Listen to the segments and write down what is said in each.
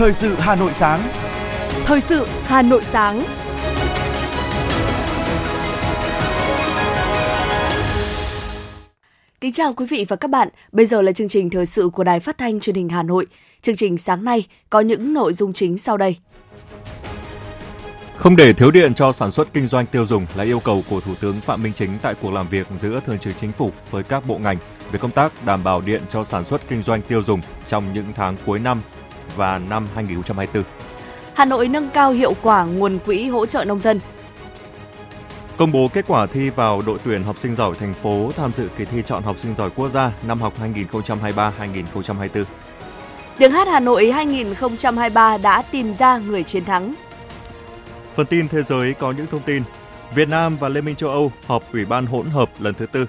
Thời sự Hà Nội sáng. Thời sự Hà Nội sáng. Kính chào quý vị và các bạn. Bây giờ là chương trình thời sự của Đài Phát thanh Truyền hình Hà Nội. Chương trình sáng nay có những nội dung chính sau đây. Không để thiếu điện cho sản xuất kinh doanh tiêu dùng là yêu cầu của Thủ tướng Phạm Minh Chính tại cuộc làm việc giữa Thường trực Chính phủ với các bộ ngành về công tác đảm bảo điện cho sản xuất kinh doanh tiêu dùng trong những tháng cuối năm và năm 2024. Hà Nội nâng cao hiệu quả nguồn quỹ hỗ trợ nông dân. Công bố kết quả thi vào đội tuyển học sinh giỏi thành phố tham dự kỳ thi chọn học sinh giỏi quốc gia năm học 2023-2024. Tiếng hát Hà Nội 2023 đã tìm ra người chiến thắng. Phần tin thế giới có những thông tin. Việt Nam và Liên minh châu Âu họp Ủy ban hỗn hợp lần thứ tư.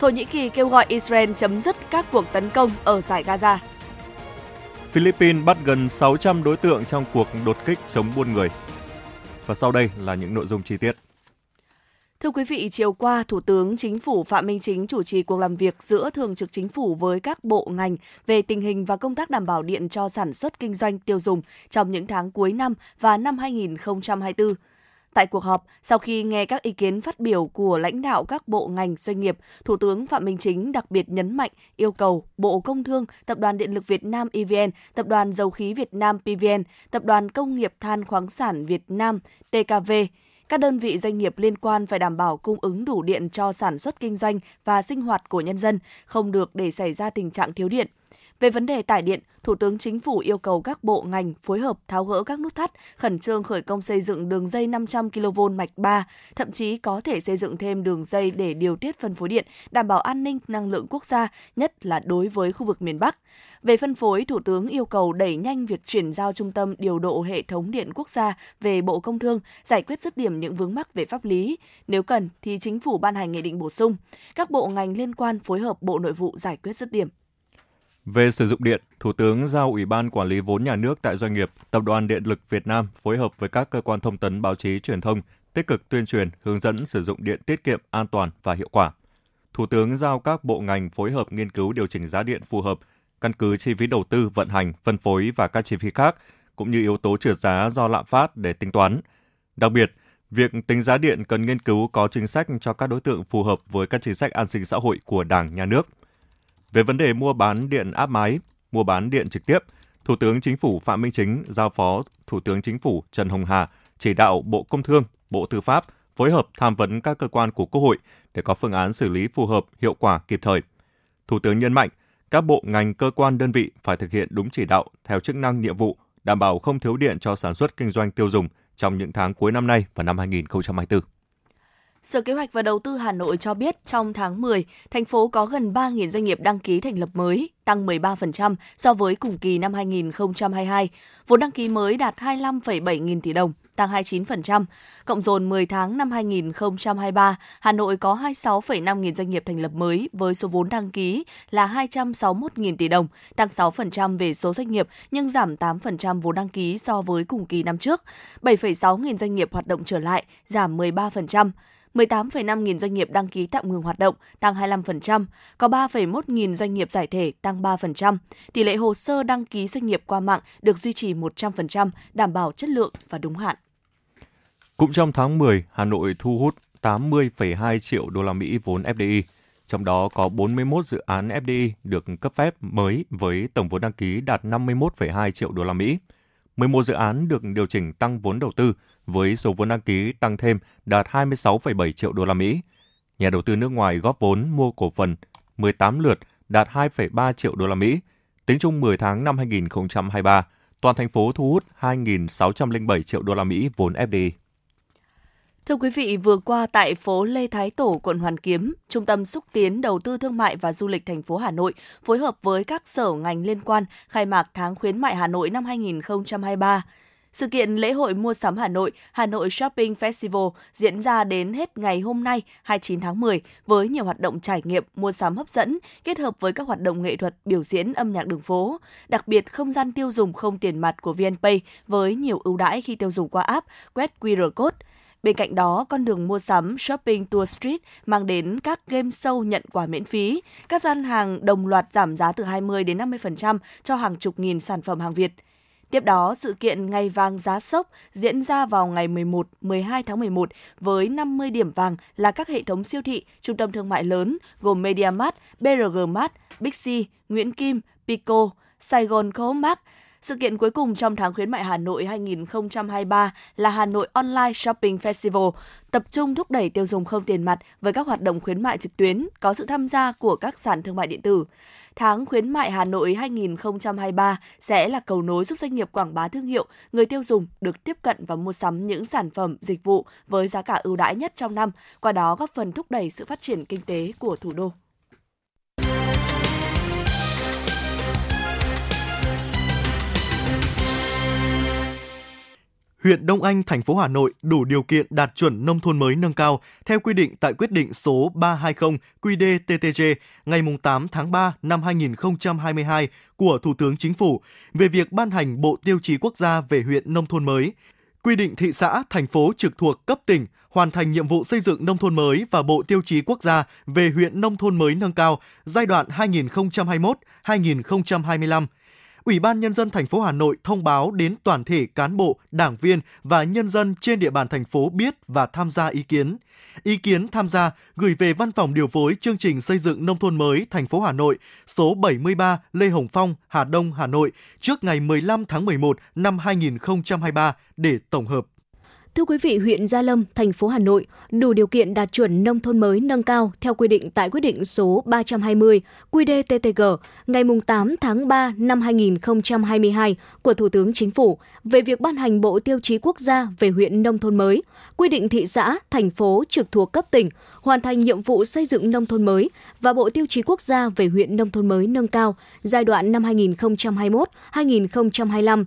Thổ Nhĩ Kỳ kêu gọi Israel chấm dứt các cuộc tấn công ở giải Gaza. Philippines bắt gần 600 đối tượng trong cuộc đột kích chống buôn người. Và sau đây là những nội dung chi tiết. Thưa quý vị, chiều qua, Thủ tướng Chính phủ Phạm Minh Chính chủ trì cuộc làm việc giữa Thường trực Chính phủ với các bộ ngành về tình hình và công tác đảm bảo điện cho sản xuất kinh doanh tiêu dùng trong những tháng cuối năm và năm 2024. Tại cuộc họp, sau khi nghe các ý kiến phát biểu của lãnh đạo các bộ ngành doanh nghiệp, Thủ tướng Phạm Minh Chính đặc biệt nhấn mạnh yêu cầu Bộ Công Thương, Tập đoàn Điện lực Việt Nam EVN, Tập đoàn Dầu khí Việt Nam PVN, Tập đoàn Công nghiệp Than khoáng sản Việt Nam TKV, các đơn vị doanh nghiệp liên quan phải đảm bảo cung ứng đủ điện cho sản xuất kinh doanh và sinh hoạt của nhân dân, không được để xảy ra tình trạng thiếu điện. Về vấn đề tải điện, Thủ tướng Chính phủ yêu cầu các bộ ngành phối hợp tháo gỡ các nút thắt, khẩn trương khởi công xây dựng đường dây 500 kV mạch 3, thậm chí có thể xây dựng thêm đường dây để điều tiết phân phối điện, đảm bảo an ninh năng lượng quốc gia, nhất là đối với khu vực miền Bắc. Về phân phối, Thủ tướng yêu cầu đẩy nhanh việc chuyển giao trung tâm điều độ hệ thống điện quốc gia về Bộ Công Thương, giải quyết dứt điểm những vướng mắc về pháp lý. Nếu cần thì chính phủ ban hành nghị định bổ sung. Các bộ ngành liên quan phối hợp Bộ Nội vụ giải quyết dứt điểm. Về sử dụng điện, Thủ tướng giao Ủy ban Quản lý vốn nhà nước tại doanh nghiệp, Tập đoàn Điện lực Việt Nam phối hợp với các cơ quan thông tấn báo chí truyền thông tích cực tuyên truyền, hướng dẫn sử dụng điện tiết kiệm, an toàn và hiệu quả. Thủ tướng giao các bộ ngành phối hợp nghiên cứu điều chỉnh giá điện phù hợp, căn cứ chi phí đầu tư, vận hành, phân phối và các chi phí khác, cũng như yếu tố trượt giá do lạm phát để tính toán. Đặc biệt, việc tính giá điện cần nghiên cứu có chính sách cho các đối tượng phù hợp với các chính sách an sinh xã hội của Đảng, Nhà nước – về vấn đề mua bán điện áp mái, mua bán điện trực tiếp, Thủ tướng Chính phủ Phạm Minh Chính giao phó Thủ tướng Chính phủ Trần Hồng Hà chỉ đạo Bộ Công Thương, Bộ Tư pháp phối hợp tham vấn các cơ quan của Quốc hội để có phương án xử lý phù hợp, hiệu quả, kịp thời. Thủ tướng nhấn mạnh, các bộ ngành cơ quan đơn vị phải thực hiện đúng chỉ đạo theo chức năng nhiệm vụ, đảm bảo không thiếu điện cho sản xuất kinh doanh tiêu dùng trong những tháng cuối năm nay và năm 2024. Sở Kế hoạch và Đầu tư Hà Nội cho biết trong tháng 10, thành phố có gần 3.000 doanh nghiệp đăng ký thành lập mới, tăng 13% so với cùng kỳ năm 2022. Vốn đăng ký mới đạt 25,7 nghìn tỷ đồng, tăng 29%. Cộng dồn 10 tháng năm 2023, Hà Nội có 26,5 nghìn doanh nghiệp thành lập mới với số vốn đăng ký là 261 nghìn tỷ đồng, tăng 6% về số doanh nghiệp nhưng giảm 8% vốn đăng ký so với cùng kỳ năm trước. 7,6 nghìn doanh nghiệp hoạt động trở lại, giảm 13%. 18,5 nghìn doanh nghiệp đăng ký tạm ngừng hoạt động, tăng 25%, có 3,1 nghìn doanh nghiệp giải thể, tăng 3%. Tỷ lệ hồ sơ đăng ký doanh nghiệp qua mạng được duy trì 100%, đảm bảo chất lượng và đúng hạn. Cũng trong tháng 10, Hà Nội thu hút 80,2 triệu đô la Mỹ vốn FDI, trong đó có 41 dự án FDI được cấp phép mới với tổng vốn đăng ký đạt 51,2 triệu đô la Mỹ. 11 dự án được điều chỉnh tăng vốn đầu tư với số vốn đăng ký tăng thêm đạt 26,7 triệu đô la Mỹ. Nhà đầu tư nước ngoài góp vốn mua cổ phần 18 lượt đạt 2,3 triệu đô la Mỹ. Tính chung 10 tháng năm 2023, toàn thành phố thu hút 2.607 triệu đô la Mỹ vốn FDI. Thưa quý vị, vừa qua tại phố Lê Thái Tổ, quận Hoàn Kiếm, Trung tâm xúc tiến đầu tư thương mại và du lịch thành phố Hà Nội phối hợp với các sở ngành liên quan khai mạc tháng khuyến mại Hà Nội năm 2023. Sự kiện lễ hội mua sắm Hà Nội, Hà Nội Shopping Festival diễn ra đến hết ngày hôm nay 29 tháng 10 với nhiều hoạt động trải nghiệm mua sắm hấp dẫn kết hợp với các hoạt động nghệ thuật, biểu diễn âm nhạc đường phố. Đặc biệt không gian tiêu dùng không tiền mặt của VNPay với nhiều ưu đãi khi tiêu dùng qua app quét QR code. Bên cạnh đó, con đường mua sắm Shopping Tour Street mang đến các game show nhận quà miễn phí, các gian hàng đồng loạt giảm giá từ 20 đến 50% cho hàng chục nghìn sản phẩm hàng Việt. Tiếp đó, sự kiện Ngày vàng giá sốc diễn ra vào ngày 11, 12 tháng 11 với 50 điểm vàng là các hệ thống siêu thị, trung tâm thương mại lớn gồm MediaMart, BRG Mart, Big C, Nguyễn Kim, Pico, Saigon Co-op sự kiện cuối cùng trong tháng khuyến mại Hà Nội 2023 là Hà Nội Online Shopping Festival, tập trung thúc đẩy tiêu dùng không tiền mặt với các hoạt động khuyến mại trực tuyến, có sự tham gia của các sàn thương mại điện tử. Tháng khuyến mại Hà Nội 2023 sẽ là cầu nối giúp doanh nghiệp quảng bá thương hiệu, người tiêu dùng được tiếp cận và mua sắm những sản phẩm, dịch vụ với giá cả ưu đãi nhất trong năm, qua đó góp phần thúc đẩy sự phát triển kinh tế của thủ đô. Huyện Đông Anh, thành phố Hà Nội đủ điều kiện đạt chuẩn nông thôn mới nâng cao theo quy định tại quyết định số 320 QĐ-TTG ngày 8 tháng 3 năm 2022 của Thủ tướng Chính phủ về việc ban hành Bộ Tiêu chí Quốc gia về huyện nông thôn mới, quy định thị xã, thành phố trực thuộc cấp tỉnh hoàn thành nhiệm vụ xây dựng nông thôn mới và Bộ Tiêu chí Quốc gia về huyện nông thôn mới nâng cao giai đoạn 2021-2025 Ủy ban nhân dân thành phố Hà Nội thông báo đến toàn thể cán bộ, đảng viên và nhân dân trên địa bàn thành phố biết và tham gia ý kiến. Ý kiến tham gia gửi về Văn phòng điều phối chương trình xây dựng nông thôn mới thành phố Hà Nội số 73 Lê Hồng Phong, Hà Đông, Hà Nội trước ngày 15 tháng 11 năm 2023 để tổng hợp. Thưa quý vị, huyện Gia Lâm, thành phố Hà Nội đủ điều kiện đạt chuẩn nông thôn mới nâng cao theo quy định tại quyết định số 320 QĐ-TTG ngày 8 tháng 3 năm 2022 của Thủ tướng Chính phủ về việc ban hành Bộ Tiêu chí Quốc gia về huyện nông thôn mới, quy định thị xã, thành phố trực thuộc cấp tỉnh hoàn thành nhiệm vụ xây dựng nông thôn mới và Bộ Tiêu chí Quốc gia về huyện nông thôn mới nâng cao giai đoạn năm 2021-2025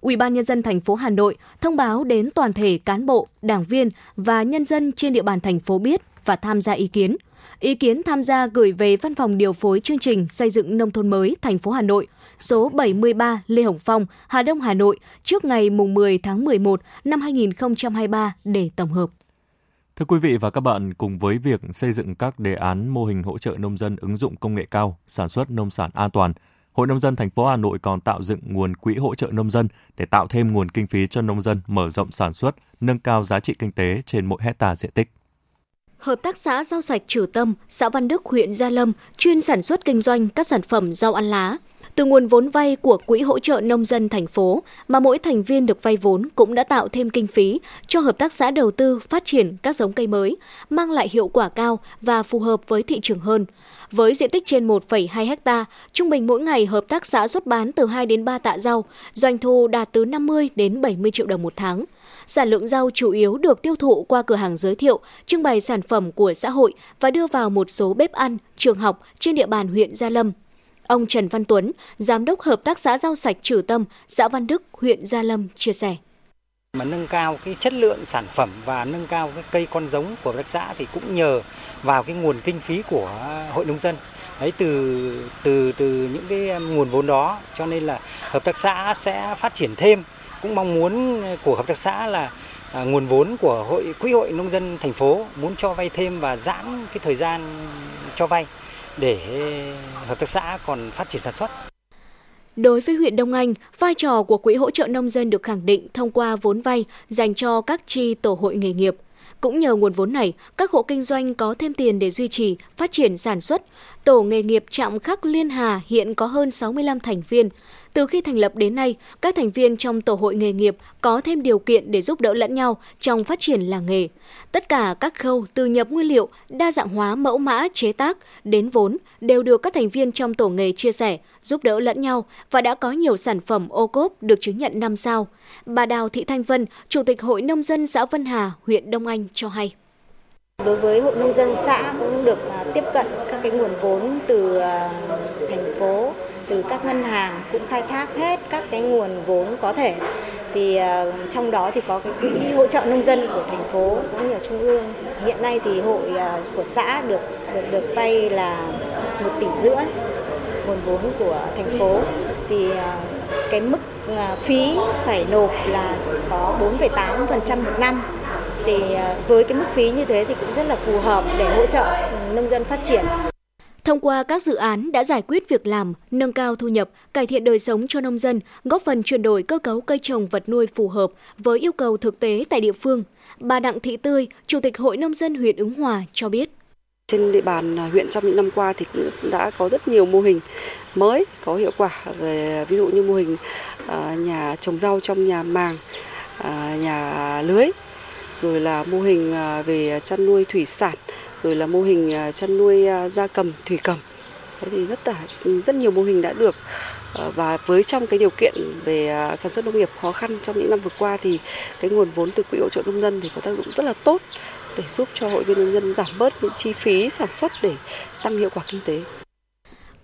Ủy ban nhân dân thành phố Hà Nội thông báo đến toàn thể cán bộ, đảng viên và nhân dân trên địa bàn thành phố biết và tham gia ý kiến. Ý kiến tham gia gửi về Văn phòng điều phối chương trình xây dựng nông thôn mới thành phố Hà Nội, số 73 Lê Hồng Phong, Hà Đông, Hà Nội trước ngày 10 tháng 11 năm 2023 để tổng hợp. Thưa quý vị và các bạn, cùng với việc xây dựng các đề án mô hình hỗ trợ nông dân ứng dụng công nghệ cao, sản xuất nông sản an toàn, Hội nông dân thành phố Hà Nội còn tạo dựng nguồn quỹ hỗ trợ nông dân để tạo thêm nguồn kinh phí cho nông dân mở rộng sản xuất, nâng cao giá trị kinh tế trên mỗi hecta diện tích. Hợp tác xã rau sạch Trừ Tâm, xã Văn Đức, huyện Gia Lâm chuyên sản xuất kinh doanh các sản phẩm rau ăn lá. Từ nguồn vốn vay của Quỹ hỗ trợ nông dân thành phố mà mỗi thành viên được vay vốn cũng đã tạo thêm kinh phí cho hợp tác xã đầu tư phát triển các giống cây mới, mang lại hiệu quả cao và phù hợp với thị trường hơn. Với diện tích trên 1,2 ha, trung bình mỗi ngày hợp tác xã xuất bán từ 2 đến 3 tạ rau, doanh thu đạt từ 50 đến 70 triệu đồng một tháng. Sản lượng rau chủ yếu được tiêu thụ qua cửa hàng giới thiệu, trưng bày sản phẩm của xã hội và đưa vào một số bếp ăn, trường học trên địa bàn huyện Gia Lâm. Ông Trần Văn Tuấn, Giám đốc Hợp tác xã rau sạch Trừ Tâm, xã Văn Đức, huyện Gia Lâm chia sẻ. Mà nâng cao cái chất lượng sản phẩm và nâng cao cái cây con giống của hợp tác xã thì cũng nhờ vào cái nguồn kinh phí của hội nông dân. Đấy từ từ từ những cái nguồn vốn đó cho nên là hợp tác xã sẽ phát triển thêm. Cũng mong muốn của hợp tác xã là à, nguồn vốn của hội quỹ hội nông dân thành phố muốn cho vay thêm và giãn cái thời gian cho vay để hợp tác xã còn phát triển sản xuất Đối với huyện Đông Anh, vai trò của Quỹ hỗ trợ nông dân được khẳng định thông qua vốn vay dành cho các chi tổ hội nghề nghiệp. Cũng nhờ nguồn vốn này, các hộ kinh doanh có thêm tiền để duy trì, phát triển sản xuất. Tổ nghề nghiệp Trạm Khắc Liên Hà hiện có hơn 65 thành viên. Từ khi thành lập đến nay, các thành viên trong tổ hội nghề nghiệp có thêm điều kiện để giúp đỡ lẫn nhau trong phát triển làng nghề. Tất cả các khâu từ nhập nguyên liệu, đa dạng hóa mẫu mã chế tác đến vốn đều được các thành viên trong tổ nghề chia sẻ, giúp đỡ lẫn nhau và đã có nhiều sản phẩm ô cốp được chứng nhận 5 sao. Bà Đào Thị Thanh Vân, Chủ tịch Hội Nông dân xã Vân Hà, huyện Đông Anh cho hay. Đối với hội nông dân xã cũng được à, tiếp cận các cái nguồn vốn từ à, thành phố, từ các ngân hàng cũng khai thác hết các cái nguồn vốn có thể. Thì à, trong đó thì có cái quỹ hỗ trợ nông dân của thành phố cũng như trung ương. Hiện nay thì hội của xã được được được vay là một tỷ rưỡi nguồn vốn của thành phố thì cái mức phí phải nộp là có 4,8% một năm thì à, với cái mức phí như thế thì cũng rất là phù hợp để hỗ trợ nông dân phát triển. Thông qua các dự án đã giải quyết việc làm, nâng cao thu nhập, cải thiện đời sống cho nông dân, góp phần chuyển đổi cơ cấu cây trồng vật nuôi phù hợp với yêu cầu thực tế tại địa phương. Bà Đặng Thị Tươi, Chủ tịch Hội Nông dân huyện Ứng Hòa cho biết. Trên địa bàn huyện trong những năm qua thì cũng đã có rất nhiều mô hình mới có hiệu quả về ví dụ như mô hình à, nhà trồng rau trong nhà màng, à, nhà lưới, rồi là mô hình à, về chăn nuôi thủy sản, rồi là mô hình à, chăn nuôi à, gia cầm, thủy cầm. Thế thì rất là rất nhiều mô hình đã được và với trong cái điều kiện về sản xuất nông nghiệp khó khăn trong những năm vừa qua thì cái nguồn vốn từ quỹ hỗ trợ nông dân thì có tác dụng rất là tốt để giúp cho hội viên nông dân giảm bớt những chi phí sản xuất để tăng hiệu quả kinh tế.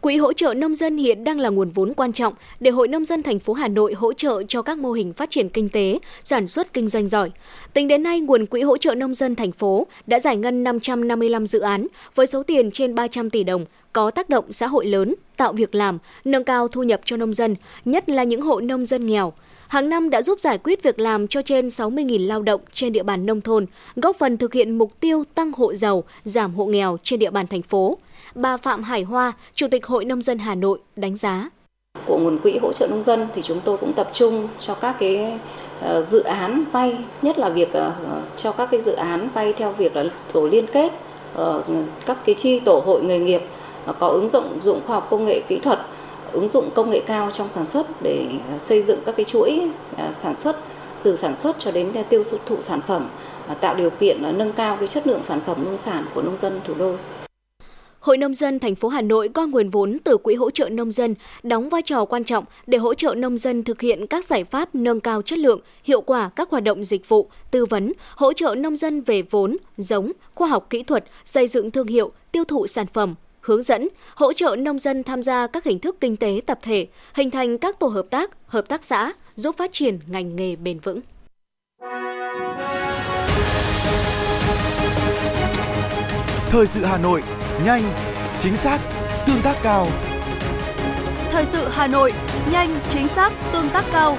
Quỹ hỗ trợ nông dân hiện đang là nguồn vốn quan trọng để Hội nông dân thành phố Hà Nội hỗ trợ cho các mô hình phát triển kinh tế, sản xuất kinh doanh giỏi. Tính đến nay, nguồn quỹ hỗ trợ nông dân thành phố đã giải ngân 555 dự án với số tiền trên 300 tỷ đồng, có tác động xã hội lớn, tạo việc làm, nâng cao thu nhập cho nông dân, nhất là những hộ nông dân nghèo hàng năm đã giúp giải quyết việc làm cho trên 60.000 lao động trên địa bàn nông thôn, góp phần thực hiện mục tiêu tăng hộ giàu, giảm hộ nghèo trên địa bàn thành phố. Bà Phạm Hải Hoa, Chủ tịch Hội Nông dân Hà Nội đánh giá. Của nguồn quỹ hỗ trợ nông dân thì chúng tôi cũng tập trung cho các cái ờ, dự án vay, nhất là việc ờ, cho các cái dự án vay theo việc là tổ liên kết, ờ, các cái chi tổ hội nghề nghiệp có ứng dụng dụng khoa học công nghệ kỹ thuật ứng dụng công nghệ cao trong sản xuất để à, xây dựng các cái chuỗi à, sản xuất từ sản xuất cho đến à, tiêu thụ sản phẩm tạo điều kiện nâng cao cái chất lượng sản phẩm nông sản của nông dân thủ đô. Hội nông dân thành phố Hà Nội coi nguồn vốn từ quỹ hỗ trợ nông dân đóng vai trò quan trọng để hỗ trợ nông dân thực hiện các giải pháp nâng cao chất lượng, hiệu quả các hoạt động dịch vụ, tư vấn, hỗ trợ nông dân về vốn, giống, khoa học kỹ thuật, xây dựng thương hiệu, tiêu thụ sản phẩm, hướng dẫn, hỗ trợ nông dân tham gia các hình thức kinh tế tập thể, hình thành các tổ hợp tác, hợp tác xã, giúp phát triển ngành nghề bền vững. Thời sự Hà Nội, nhanh, chính xác, tương tác cao. Thời sự Hà Nội, nhanh, chính xác, tương tác cao.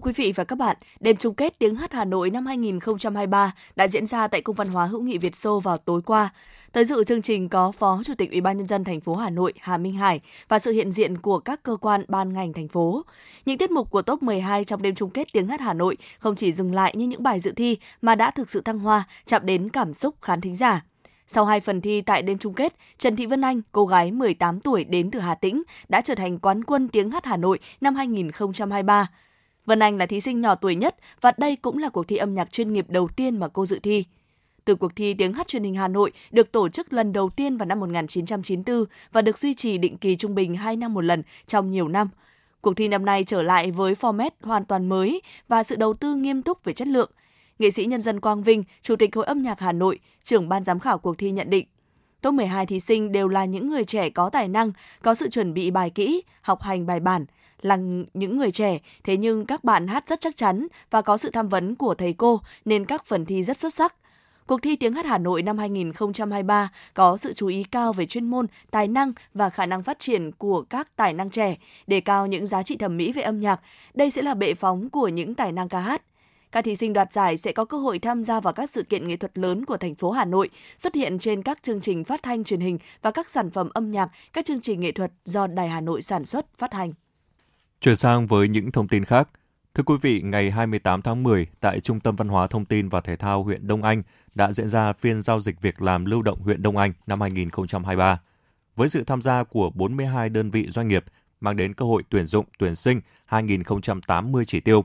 Quý vị và các bạn, đêm chung kết tiếng hát Hà Nội năm 2023 đã diễn ra tại Cung văn hóa hữu nghị Việt Xô vào tối qua. Tới dự chương trình có Phó Chủ tịch Ủy ban nhân dân thành phố Hà Nội Hà Minh Hải và sự hiện diện của các cơ quan ban ngành thành phố. Những tiết mục của top 12 trong đêm chung kết tiếng hát Hà Nội không chỉ dừng lại như những bài dự thi mà đã thực sự thăng hoa, chạm đến cảm xúc khán thính giả. Sau hai phần thi tại đêm chung kết, Trần Thị Vân Anh, cô gái 18 tuổi đến từ Hà Tĩnh, đã trở thành quán quân tiếng hát Hà Nội năm 2023. Vân Anh là thí sinh nhỏ tuổi nhất và đây cũng là cuộc thi âm nhạc chuyên nghiệp đầu tiên mà cô dự thi. Từ cuộc thi tiếng hát truyền hình Hà Nội được tổ chức lần đầu tiên vào năm 1994 và được duy trì định kỳ trung bình 2 năm một lần trong nhiều năm. Cuộc thi năm nay trở lại với format hoàn toàn mới và sự đầu tư nghiêm túc về chất lượng. Nghệ sĩ nhân dân Quang Vinh, Chủ tịch Hội âm nhạc Hà Nội, trưởng ban giám khảo cuộc thi nhận định, top 12 thí sinh đều là những người trẻ có tài năng, có sự chuẩn bị bài kỹ, học hành bài bản, là những người trẻ, thế nhưng các bạn hát rất chắc chắn và có sự tham vấn của thầy cô nên các phần thi rất xuất sắc. Cuộc thi tiếng hát Hà Nội năm 2023 có sự chú ý cao về chuyên môn, tài năng và khả năng phát triển của các tài năng trẻ, đề cao những giá trị thẩm mỹ về âm nhạc. Đây sẽ là bệ phóng của những tài năng ca hát. Các thí sinh đoạt giải sẽ có cơ hội tham gia vào các sự kiện nghệ thuật lớn của thành phố Hà Nội, xuất hiện trên các chương trình phát thanh truyền hình và các sản phẩm âm nhạc, các chương trình nghệ thuật do Đài Hà Nội sản xuất, phát hành. Chuyển sang với những thông tin khác. Thưa quý vị, ngày 28 tháng 10, tại Trung tâm Văn hóa Thông tin và Thể thao huyện Đông Anh đã diễn ra phiên giao dịch việc làm lưu động huyện Đông Anh năm 2023. Với sự tham gia của 42 đơn vị doanh nghiệp, mang đến cơ hội tuyển dụng, tuyển sinh 2.080 chỉ tiêu.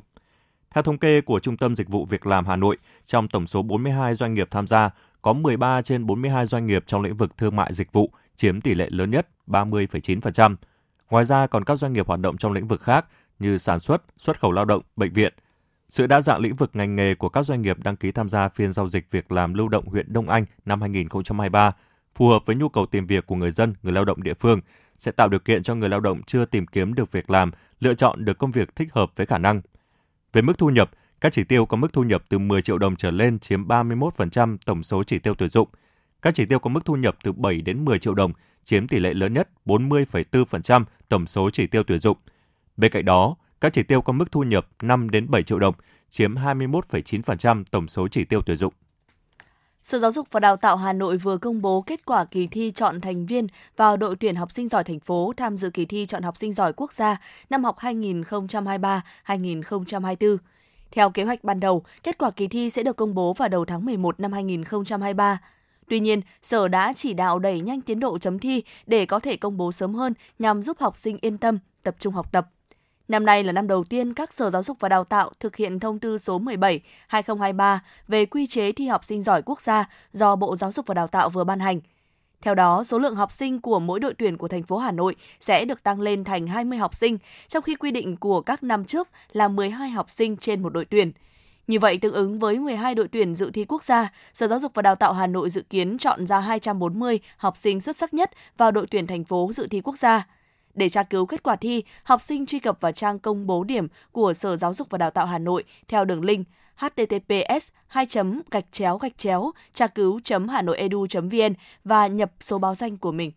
Theo thống kê của Trung tâm Dịch vụ Việc làm Hà Nội, trong tổng số 42 doanh nghiệp tham gia, có 13 trên 42 doanh nghiệp trong lĩnh vực thương mại dịch vụ chiếm tỷ lệ lớn nhất 30,9%. Ngoài ra còn các doanh nghiệp hoạt động trong lĩnh vực khác như sản xuất, xuất khẩu lao động, bệnh viện. Sự đa dạng lĩnh vực ngành nghề của các doanh nghiệp đăng ký tham gia phiên giao dịch việc làm lưu động huyện Đông Anh năm 2023 phù hợp với nhu cầu tìm việc của người dân, người lao động địa phương sẽ tạo điều kiện cho người lao động chưa tìm kiếm được việc làm lựa chọn được công việc thích hợp với khả năng. Về mức thu nhập, các chỉ tiêu có mức thu nhập từ 10 triệu đồng trở lên chiếm 31% tổng số chỉ tiêu tuyển dụng. Các chỉ tiêu có mức thu nhập từ 7 đến 10 triệu đồng chiếm tỷ lệ lớn nhất 40,4% tổng số chỉ tiêu tuyển dụng. Bên cạnh đó, các chỉ tiêu có mức thu nhập 5 đến 7 triệu đồng chiếm 21,9% tổng số chỉ tiêu tuyển dụng. Sở Giáo dục và Đào tạo Hà Nội vừa công bố kết quả kỳ thi chọn thành viên vào đội tuyển học sinh giỏi thành phố tham dự kỳ thi chọn học sinh giỏi quốc gia năm học 2023-2024. Theo kế hoạch ban đầu, kết quả kỳ thi sẽ được công bố vào đầu tháng 11 năm 2023. Tuy nhiên, Sở đã chỉ đạo đẩy nhanh tiến độ chấm thi để có thể công bố sớm hơn nhằm giúp học sinh yên tâm, tập trung học tập. Năm nay là năm đầu tiên các Sở Giáo dục và Đào tạo thực hiện thông tư số 17-2023 về quy chế thi học sinh giỏi quốc gia do Bộ Giáo dục và Đào tạo vừa ban hành. Theo đó, số lượng học sinh của mỗi đội tuyển của thành phố Hà Nội sẽ được tăng lên thành 20 học sinh, trong khi quy định của các năm trước là 12 học sinh trên một đội tuyển. Như vậy, tương ứng với 12 đội tuyển dự thi quốc gia, Sở Giáo dục và Đào tạo Hà Nội dự kiến chọn ra 240 học sinh xuất sắc nhất vào đội tuyển thành phố dự thi quốc gia. Để tra cứu kết quả thi, học sinh truy cập vào trang công bố điểm của Sở Giáo dục và Đào tạo Hà Nội theo đường link https 2 gạch chéo gạch chéo tra cứu hà nội edu vn và nhập số báo danh của mình.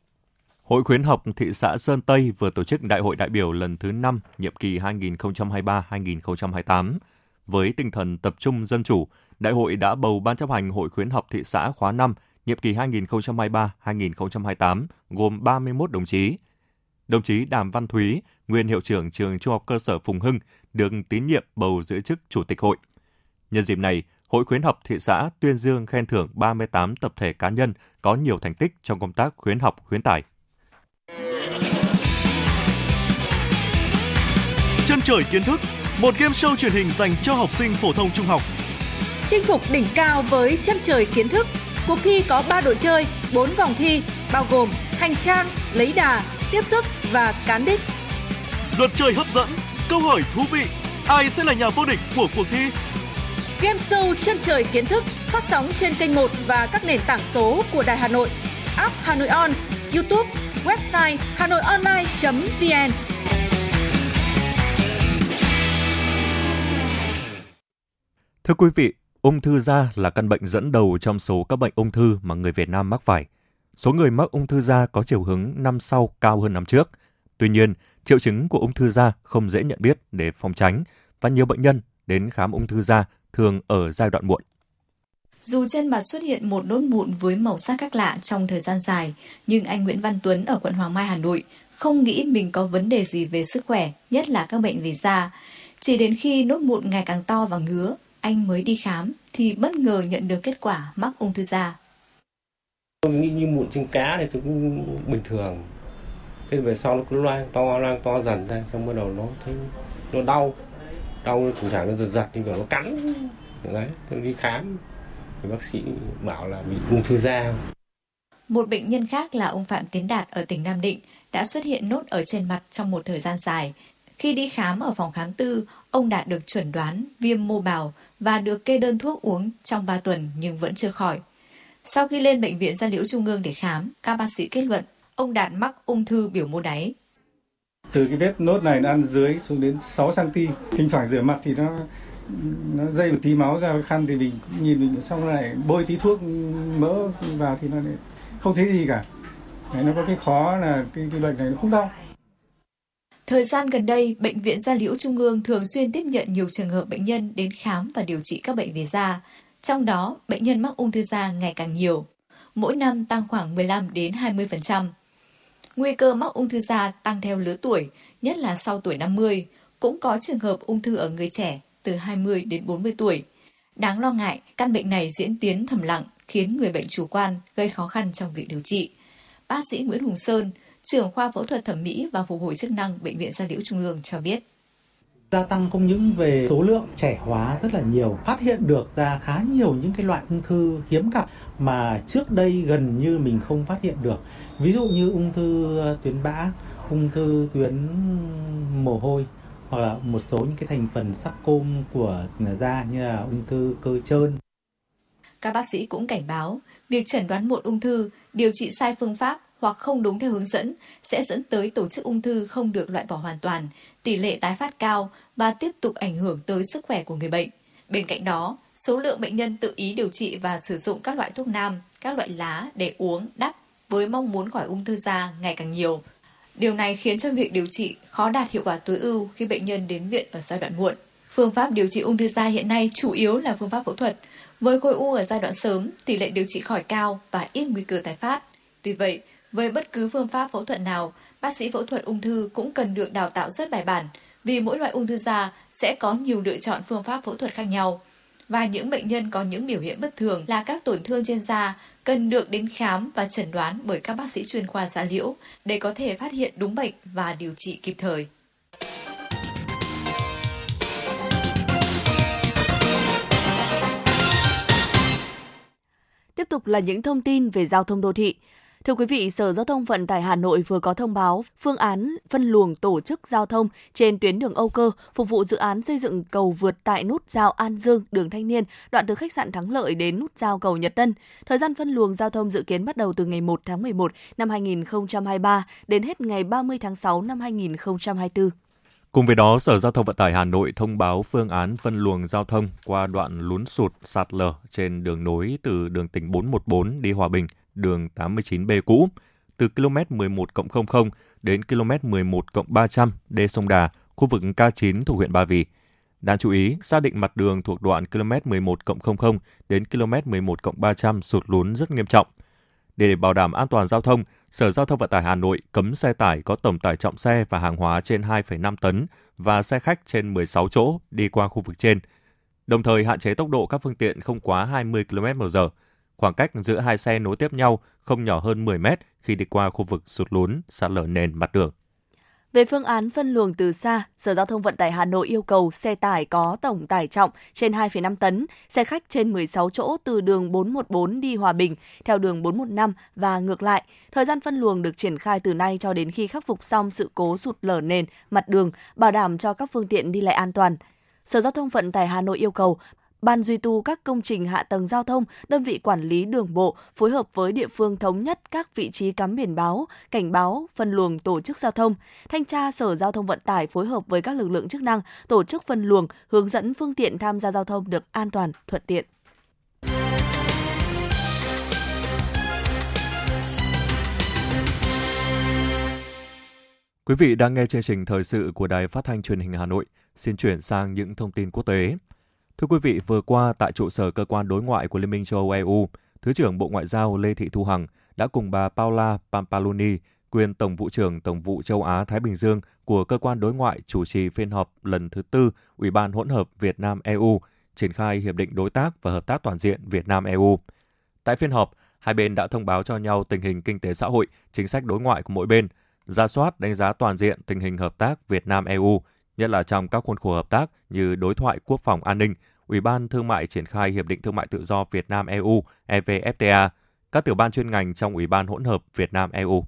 Hội khuyến học thị xã Sơn Tây vừa tổ chức Đại hội đại biểu lần thứ 5, nhiệm kỳ 2023-2028. Với tinh thần tập trung dân chủ, Đại hội đã bầu Ban chấp hành Hội khuyến học thị xã khóa 5, nhiệm kỳ 2023-2028, gồm 31 đồng chí. Đồng chí Đàm Văn Thúy, nguyên hiệu trưởng trường Trung học cơ sở Phùng Hưng, được tín nhiệm bầu giữ chức Chủ tịch hội. Nhân dịp này, Hội khuyến học thị xã tuyên dương khen thưởng 38 tập thể cá nhân có nhiều thành tích trong công tác khuyến học khuyến tài. Chân trời kiến thức, một game show truyền hình dành cho học sinh phổ thông trung học. Chinh phục đỉnh cao với chân trời kiến thức. Cuộc thi có 3 đội chơi, 4 vòng thi, bao gồm hành trang, lấy đà, tiếp sức và cán đích. Luật chơi hấp dẫn, câu hỏi thú vị, ai sẽ là nhà vô địch của cuộc thi? Game show chân trời kiến thức phát sóng trên kênh 1 và các nền tảng số của Đài Hà Nội, app Hà Nội On, YouTube, website hanoionline.vn. Thưa quý vị, ung thư da là căn bệnh dẫn đầu trong số các bệnh ung thư mà người Việt Nam mắc phải. Số người mắc ung thư da có chiều hướng năm sau cao hơn năm trước. Tuy nhiên, triệu chứng của ung thư da không dễ nhận biết để phòng tránh và nhiều bệnh nhân đến khám ung thư da thường ở giai đoạn muộn. Dù trên mặt xuất hiện một nốt mụn với màu sắc khác lạ trong thời gian dài, nhưng anh Nguyễn Văn Tuấn ở quận Hoàng Mai, Hà Nội không nghĩ mình có vấn đề gì về sức khỏe, nhất là các bệnh về da. Chỉ đến khi nốt mụn ngày càng to và ngứa, anh mới đi khám thì bất ngờ nhận được kết quả mắc ung thư da. Tôi nghĩ như mụn trên cá thì tôi cũng bình thường. Thế về sau nó cứ loang to, loang to dần ra, xong bắt đầu nó thấy nó đau. Đau thỉnh thoảng nó giật giật như kiểu nó cắn. Đấy, tôi đi khám. Thì bác sĩ bảo là bị ung thư da. Một bệnh nhân khác là ông Phạm Tiến Đạt ở tỉnh Nam Định đã xuất hiện nốt ở trên mặt trong một thời gian dài. Khi đi khám ở phòng khám tư, ông Đạt được chuẩn đoán viêm mô bào và được kê đơn thuốc uống trong 3 tuần nhưng vẫn chưa khỏi. Sau khi lên Bệnh viện Gia Liễu Trung ương để khám, các bác sĩ kết luận ông Đạt mắc ung thư biểu mô đáy. Từ cái vết nốt này nó ăn dưới xuống đến 6 cm, thỉnh thoảng rửa mặt thì nó nó dây một tí máu ra khăn thì mình nhìn mình xong lại bôi tí thuốc mỡ vào thì nó không thấy gì cả. Đấy, nó có cái khó là cái, cái bệnh này nó không đau. Thời gian gần đây, Bệnh viện Gia Liễu Trung ương thường xuyên tiếp nhận nhiều trường hợp bệnh nhân đến khám và điều trị các bệnh về da. Trong đó, bệnh nhân mắc ung thư da ngày càng nhiều. Mỗi năm tăng khoảng 15 đến 20%. Nguy cơ mắc ung thư da tăng theo lứa tuổi, nhất là sau tuổi 50. Cũng có trường hợp ung thư ở người trẻ từ 20 đến 40 tuổi. Đáng lo ngại, căn bệnh này diễn tiến thầm lặng, khiến người bệnh chủ quan, gây khó khăn trong việc điều trị. Bác sĩ Nguyễn Hùng Sơn, trưởng khoa phẫu thuật thẩm mỹ và phục hồi chức năng Bệnh viện Gia Liễu Trung ương cho biết. Gia tăng không những về số lượng trẻ hóa rất là nhiều, phát hiện được ra khá nhiều những cái loại ung thư hiếm gặp mà trước đây gần như mình không phát hiện được. Ví dụ như ung thư tuyến bã, ung thư tuyến mồ hôi hoặc là một số những cái thành phần sắc côm của da như là ung thư cơ trơn. Các bác sĩ cũng cảnh báo, việc chẩn đoán muộn ung thư, điều trị sai phương pháp hoặc không đúng theo hướng dẫn sẽ dẫn tới tổ chức ung thư không được loại bỏ hoàn toàn, tỷ lệ tái phát cao và tiếp tục ảnh hưởng tới sức khỏe của người bệnh. Bên cạnh đó, số lượng bệnh nhân tự ý điều trị và sử dụng các loại thuốc nam, các loại lá để uống, đắp với mong muốn khỏi ung thư da ngày càng nhiều. Điều này khiến cho việc điều trị khó đạt hiệu quả tối ưu khi bệnh nhân đến viện ở giai đoạn muộn. Phương pháp điều trị ung thư da hiện nay chủ yếu là phương pháp phẫu thuật. Với khối u ở giai đoạn sớm, tỷ lệ điều trị khỏi cao và ít nguy cơ tái phát. Tuy vậy, với bất cứ phương pháp phẫu thuật nào, bác sĩ phẫu thuật ung thư cũng cần được đào tạo rất bài bản vì mỗi loại ung thư da sẽ có nhiều lựa chọn phương pháp phẫu thuật khác nhau. Và những bệnh nhân có những biểu hiện bất thường là các tổn thương trên da cần được đến khám và chẩn đoán bởi các bác sĩ chuyên khoa da liễu để có thể phát hiện đúng bệnh và điều trị kịp thời. Tiếp tục là những thông tin về giao thông đô thị. Thưa quý vị, Sở Giao thông Vận tải Hà Nội vừa có thông báo phương án phân luồng tổ chức giao thông trên tuyến đường Âu Cơ phục vụ dự án xây dựng cầu vượt tại nút giao An Dương, đường Thanh Niên, đoạn từ khách sạn Thắng Lợi đến nút giao cầu Nhật Tân. Thời gian phân luồng giao thông dự kiến bắt đầu từ ngày 1 tháng 11 năm 2023 đến hết ngày 30 tháng 6 năm 2024. Cùng với đó, Sở Giao thông Vận tải Hà Nội thông báo phương án phân luồng giao thông qua đoạn lún sụt sạt lở trên đường nối từ đường tỉnh 414 đi Hòa Bình đường 89B cũ, từ km 11 00 đến km 11 300 đê sông Đà, khu vực K9 thuộc huyện Ba Vì. Đáng chú ý, xác định mặt đường thuộc đoạn km 11 00 đến km 11 300 sụt lún rất nghiêm trọng. Để bảo đảm an toàn giao thông, Sở Giao thông Vận tải Hà Nội cấm xe tải có tổng tải trọng xe và hàng hóa trên 2,5 tấn và xe khách trên 16 chỗ đi qua khu vực trên. Đồng thời hạn chế tốc độ các phương tiện không quá 20 km/h. Khoảng cách giữa hai xe nối tiếp nhau không nhỏ hơn 10 mét khi đi qua khu vực sụt lún, sạt lở nền mặt đường. Về phương án phân luồng từ xa, Sở Giao thông Vận tải Hà Nội yêu cầu xe tải có tổng tải trọng trên 2,5 tấn, xe khách trên 16 chỗ từ đường 414 đi Hòa Bình theo đường 415 và ngược lại. Thời gian phân luồng được triển khai từ nay cho đến khi khắc phục xong sự cố sụt lở nền mặt đường, bảo đảm cho các phương tiện đi lại an toàn. Sở Giao thông Vận tải Hà Nội yêu cầu Ban duy tu các công trình hạ tầng giao thông, đơn vị quản lý đường bộ phối hợp với địa phương thống nhất các vị trí cắm biển báo, cảnh báo, phân luồng tổ chức giao thông. Thanh tra Sở Giao thông Vận tải phối hợp với các lực lượng chức năng tổ chức phân luồng, hướng dẫn phương tiện tham gia giao thông được an toàn, thuận tiện. Quý vị đang nghe chương trình thời sự của Đài Phát thanh Truyền hình Hà Nội. Xin chuyển sang những thông tin quốc tế. Thưa quý vị, vừa qua tại trụ sở cơ quan đối ngoại của Liên minh châu Âu EU, Thứ trưởng Bộ Ngoại giao Lê Thị Thu Hằng đã cùng bà Paula Pampaloni, quyền Tổng vụ trưởng Tổng vụ châu Á Thái Bình Dương của cơ quan đối ngoại chủ trì phiên họp lần thứ tư Ủy ban hỗn hợp Việt Nam EU triển khai hiệp định đối tác và hợp tác toàn diện Việt Nam EU. Tại phiên họp, hai bên đã thông báo cho nhau tình hình kinh tế xã hội, chính sách đối ngoại của mỗi bên, ra soát đánh giá toàn diện tình hình hợp tác Việt Nam EU nhất là trong các khuôn khổ hợp tác như đối thoại quốc phòng an ninh, Ủy ban Thương mại triển khai Hiệp định Thương mại Tự do Việt Nam EU EVFTA, các tiểu ban chuyên ngành trong Ủy ban hỗn hợp Việt Nam EU.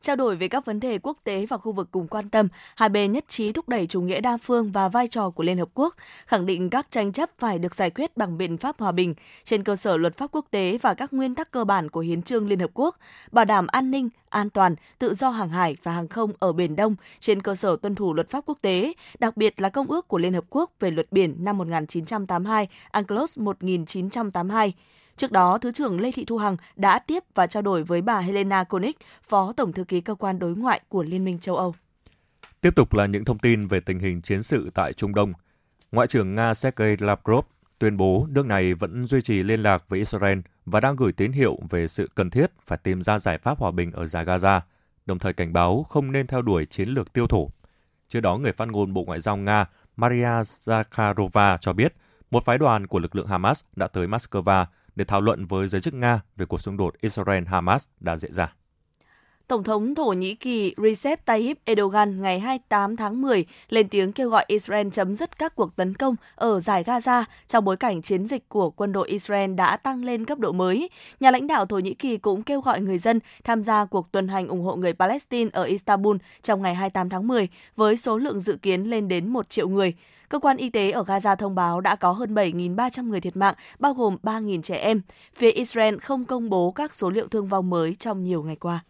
Trao đổi về các vấn đề quốc tế và khu vực cùng quan tâm, hai bên nhất trí thúc đẩy chủ nghĩa đa phương và vai trò của Liên Hợp Quốc, khẳng định các tranh chấp phải được giải quyết bằng biện pháp hòa bình trên cơ sở luật pháp quốc tế và các nguyên tắc cơ bản của Hiến trương Liên Hợp Quốc, bảo đảm an ninh, an toàn, tự do hàng hải và hàng không ở Biển Đông trên cơ sở tuân thủ luật pháp quốc tế, đặc biệt là Công ước của Liên Hợp Quốc về luật biển năm 1982, UNCLOS 1982. Trước đó, Thứ trưởng Lê Thị Thu Hằng đã tiếp và trao đổi với bà Helena Koenig, Phó Tổng Thư ký Cơ quan Đối ngoại của Liên minh châu Âu. Tiếp tục là những thông tin về tình hình chiến sự tại Trung Đông. Ngoại trưởng Nga Sergei Lavrov tuyên bố nước này vẫn duy trì liên lạc với Israel và đang gửi tín hiệu về sự cần thiết phải tìm ra giải pháp hòa bình ở giải Gaza, đồng thời cảnh báo không nên theo đuổi chiến lược tiêu thổ Trước đó, người phát ngôn Bộ Ngoại giao Nga Maria Zakharova cho biết một phái đoàn của lực lượng Hamas đã tới Moscow để thảo luận với giới chức Nga về cuộc xung đột Israel-Hamas đã diễn ra. Tổng thống Thổ Nhĩ Kỳ Recep Tayyip Erdogan ngày 28 tháng 10 lên tiếng kêu gọi Israel chấm dứt các cuộc tấn công ở giải Gaza trong bối cảnh chiến dịch của quân đội Israel đã tăng lên cấp độ mới. Nhà lãnh đạo Thổ Nhĩ Kỳ cũng kêu gọi người dân tham gia cuộc tuần hành ủng hộ người Palestine ở Istanbul trong ngày 28 tháng 10 với số lượng dự kiến lên đến 1 triệu người. Cơ quan y tế ở Gaza thông báo đã có hơn 7.300 người thiệt mạng, bao gồm 3.000 trẻ em. Phía Israel không công bố các số liệu thương vong mới trong nhiều ngày qua.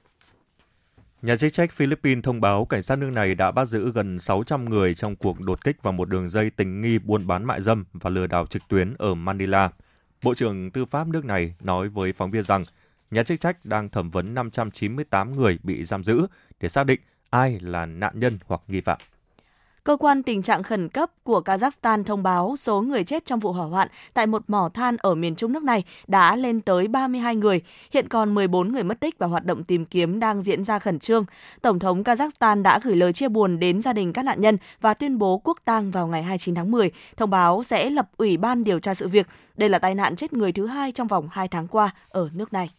Nhà chức trách Philippines thông báo cảnh sát nước này đã bắt giữ gần 600 người trong cuộc đột kích vào một đường dây tình nghi buôn bán mại dâm và lừa đảo trực tuyến ở Manila. Bộ trưởng Tư pháp nước này nói với phóng viên rằng, nhà chức trách đang thẩm vấn 598 người bị giam giữ để xác định ai là nạn nhân hoặc nghi phạm. Cơ quan tình trạng khẩn cấp của Kazakhstan thông báo số người chết trong vụ hỏa hoạn tại một mỏ than ở miền trung nước này đã lên tới 32 người. Hiện còn 14 người mất tích và hoạt động tìm kiếm đang diễn ra khẩn trương. Tổng thống Kazakhstan đã gửi lời chia buồn đến gia đình các nạn nhân và tuyên bố quốc tang vào ngày 29 tháng 10, thông báo sẽ lập ủy ban điều tra sự việc. Đây là tai nạn chết người thứ hai trong vòng 2 tháng qua ở nước này.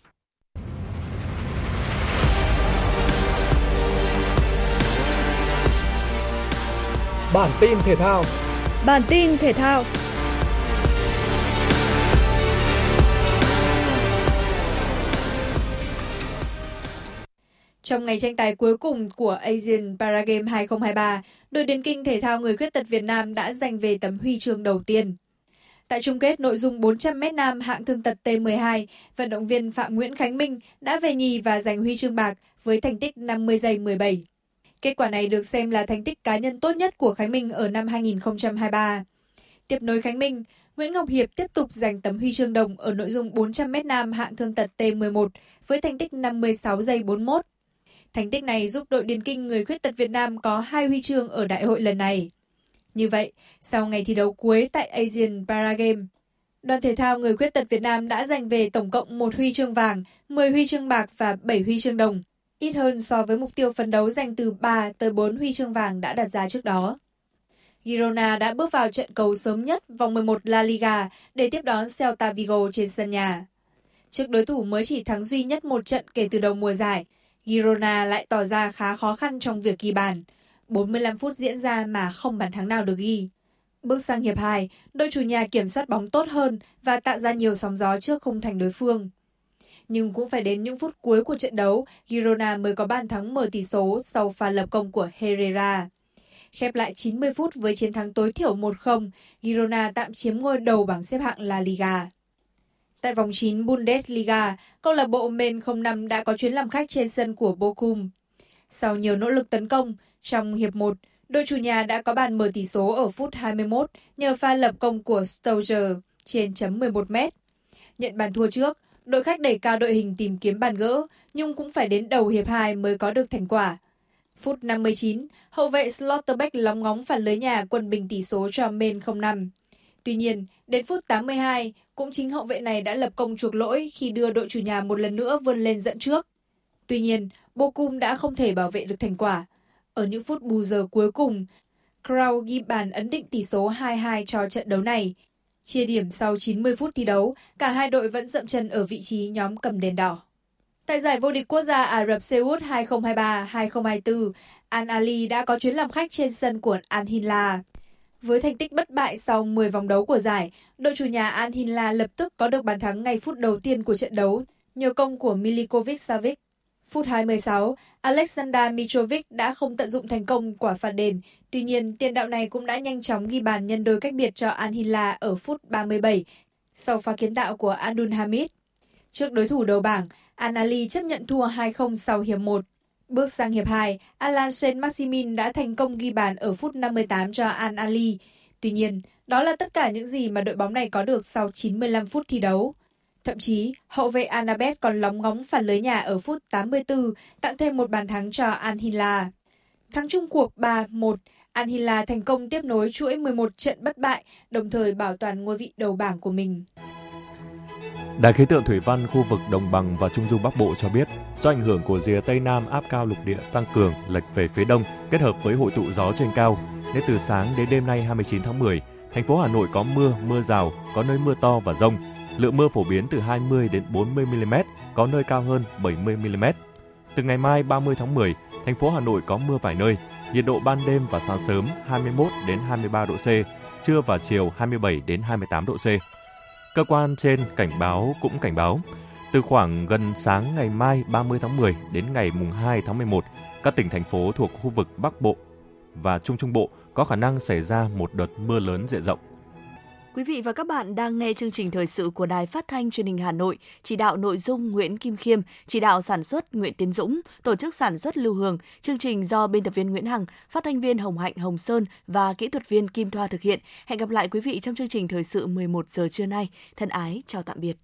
Bản tin thể thao. Bản tin thể thao. Trong ngày tranh tài cuối cùng của Asian Paragame 2023, đội điền kinh thể thao người khuyết tật Việt Nam đã giành về tấm huy chương đầu tiên. Tại chung kết nội dung 400m nam hạng thương tật T12, vận động viên Phạm Nguyễn Khánh Minh đã về nhì và giành huy chương bạc với thành tích 50 giây 17. Kết quả này được xem là thành tích cá nhân tốt nhất của Khánh Minh ở năm 2023. Tiếp nối Khánh Minh, Nguyễn Ngọc Hiệp tiếp tục giành tấm huy chương đồng ở nội dung 400m nam hạng thương tật T11 với thành tích 56 giây 41. Thành tích này giúp đội điền kinh người khuyết tật Việt Nam có hai huy chương ở đại hội lần này. Như vậy, sau ngày thi đấu cuối tại Asian Paragame, đoàn thể thao người khuyết tật Việt Nam đã giành về tổng cộng một huy chương vàng, 10 huy chương bạc và 7 huy chương đồng, ít hơn so với mục tiêu phấn đấu giành từ 3 tới 4 huy chương vàng đã đặt ra trước đó. Girona đã bước vào trận cầu sớm nhất vòng 11 La Liga để tiếp đón Celta Vigo trên sân nhà. Trước đối thủ mới chỉ thắng duy nhất một trận kể từ đầu mùa giải, Girona lại tỏ ra khá khó khăn trong việc ghi bàn. 45 phút diễn ra mà không bàn thắng nào được ghi. Bước sang hiệp 2, đội chủ nhà kiểm soát bóng tốt hơn và tạo ra nhiều sóng gió trước khung thành đối phương nhưng cũng phải đến những phút cuối của trận đấu, Girona mới có bàn thắng mở tỷ số sau pha lập công của Herrera. Khép lại 90 phút với chiến thắng tối thiểu 1-0, Girona tạm chiếm ngôi đầu bảng xếp hạng La Liga. Tại vòng 9 Bundesliga, câu lạc bộ Men 05 đã có chuyến làm khách trên sân của Bochum. Sau nhiều nỗ lực tấn công, trong hiệp 1, đội chủ nhà đã có bàn mở tỷ số ở phút 21 nhờ pha lập công của Stoger trên chấm 11 mét. Nhận bàn thua trước, Đội khách đẩy cao đội hình tìm kiếm bàn gỡ, nhưng cũng phải đến đầu hiệp 2 mới có được thành quả. Phút 59, hậu vệ Slotterbeck lóng ngóng phản lưới nhà quân bình tỷ số cho Men 05. Tuy nhiên, đến phút 82, cũng chính hậu vệ này đã lập công chuộc lỗi khi đưa đội chủ nhà một lần nữa vươn lên dẫn trước. Tuy nhiên, Bokum đã không thể bảo vệ được thành quả. Ở những phút bù giờ cuối cùng, Crow ghi bàn ấn định tỷ số 2-2 cho trận đấu này, Chia điểm sau 90 phút thi đấu, cả hai đội vẫn dậm chân ở vị trí nhóm cầm đèn đỏ. Tại giải vô địch quốc gia Ả Rập Xê Út 2023-2024, Al Ali đã có chuyến làm khách trên sân của Al Hilal. Với thành tích bất bại sau 10 vòng đấu của giải, đội chủ nhà Al Hilal lập tức có được bàn thắng ngay phút đầu tiên của trận đấu nhờ công của Milikovic Savic. Phút 26, Alexander Mitrovic đã không tận dụng thành công quả phạt đền. Tuy nhiên, tiền đạo này cũng đã nhanh chóng ghi bàn nhân đôi cách biệt cho Al Hilal ở phút 37 sau pha kiến tạo của Andun Hamid. Trước đối thủ đầu bảng, Anali chấp nhận thua 2-0 sau hiệp 1. Bước sang hiệp 2, Alan Saint Maximin đã thành công ghi bàn ở phút 58 cho An Ali. Tuy nhiên, đó là tất cả những gì mà đội bóng này có được sau 95 phút thi đấu. Thậm chí, hậu vệ Anabet còn lóng ngóng phản lưới nhà ở phút 84, tặng thêm một bàn thắng cho Al Hilal. Thắng chung cuộc 3-1, Al Hilal thành công tiếp nối chuỗi 11 trận bất bại, đồng thời bảo toàn ngôi vị đầu bảng của mình. Đài khí tượng thủy văn khu vực đồng bằng và trung du Bắc Bộ cho biết, do ảnh hưởng của rìa Tây Nam áp cao lục địa tăng cường lệch về phía đông kết hợp với hội tụ gió trên cao, nên từ sáng đến đêm nay 29 tháng 10, thành phố Hà Nội có mưa, mưa rào, có nơi mưa to và rông, Lượng mưa phổ biến từ 20 đến 40 mm, có nơi cao hơn 70 mm. Từ ngày mai 30 tháng 10, thành phố Hà Nội có mưa vài nơi, nhiệt độ ban đêm và sáng sớm 21 đến 23 độ C, trưa và chiều 27 đến 28 độ C. Cơ quan trên cảnh báo cũng cảnh báo, từ khoảng gần sáng ngày mai 30 tháng 10 đến ngày mùng 2 tháng 11, các tỉnh thành phố thuộc khu vực Bắc Bộ và Trung Trung Bộ có khả năng xảy ra một đợt mưa lớn diện rộng. Quý vị và các bạn đang nghe chương trình thời sự của Đài Phát thanh Truyền hình Hà Nội, chỉ đạo nội dung Nguyễn Kim Khiêm, chỉ đạo sản xuất Nguyễn Tiến Dũng, tổ chức sản xuất Lưu Hường, chương trình do biên tập viên Nguyễn Hằng, phát thanh viên Hồng Hạnh Hồng Sơn và kỹ thuật viên Kim Thoa thực hiện. Hẹn gặp lại quý vị trong chương trình thời sự 11 giờ trưa nay. Thân ái chào tạm biệt.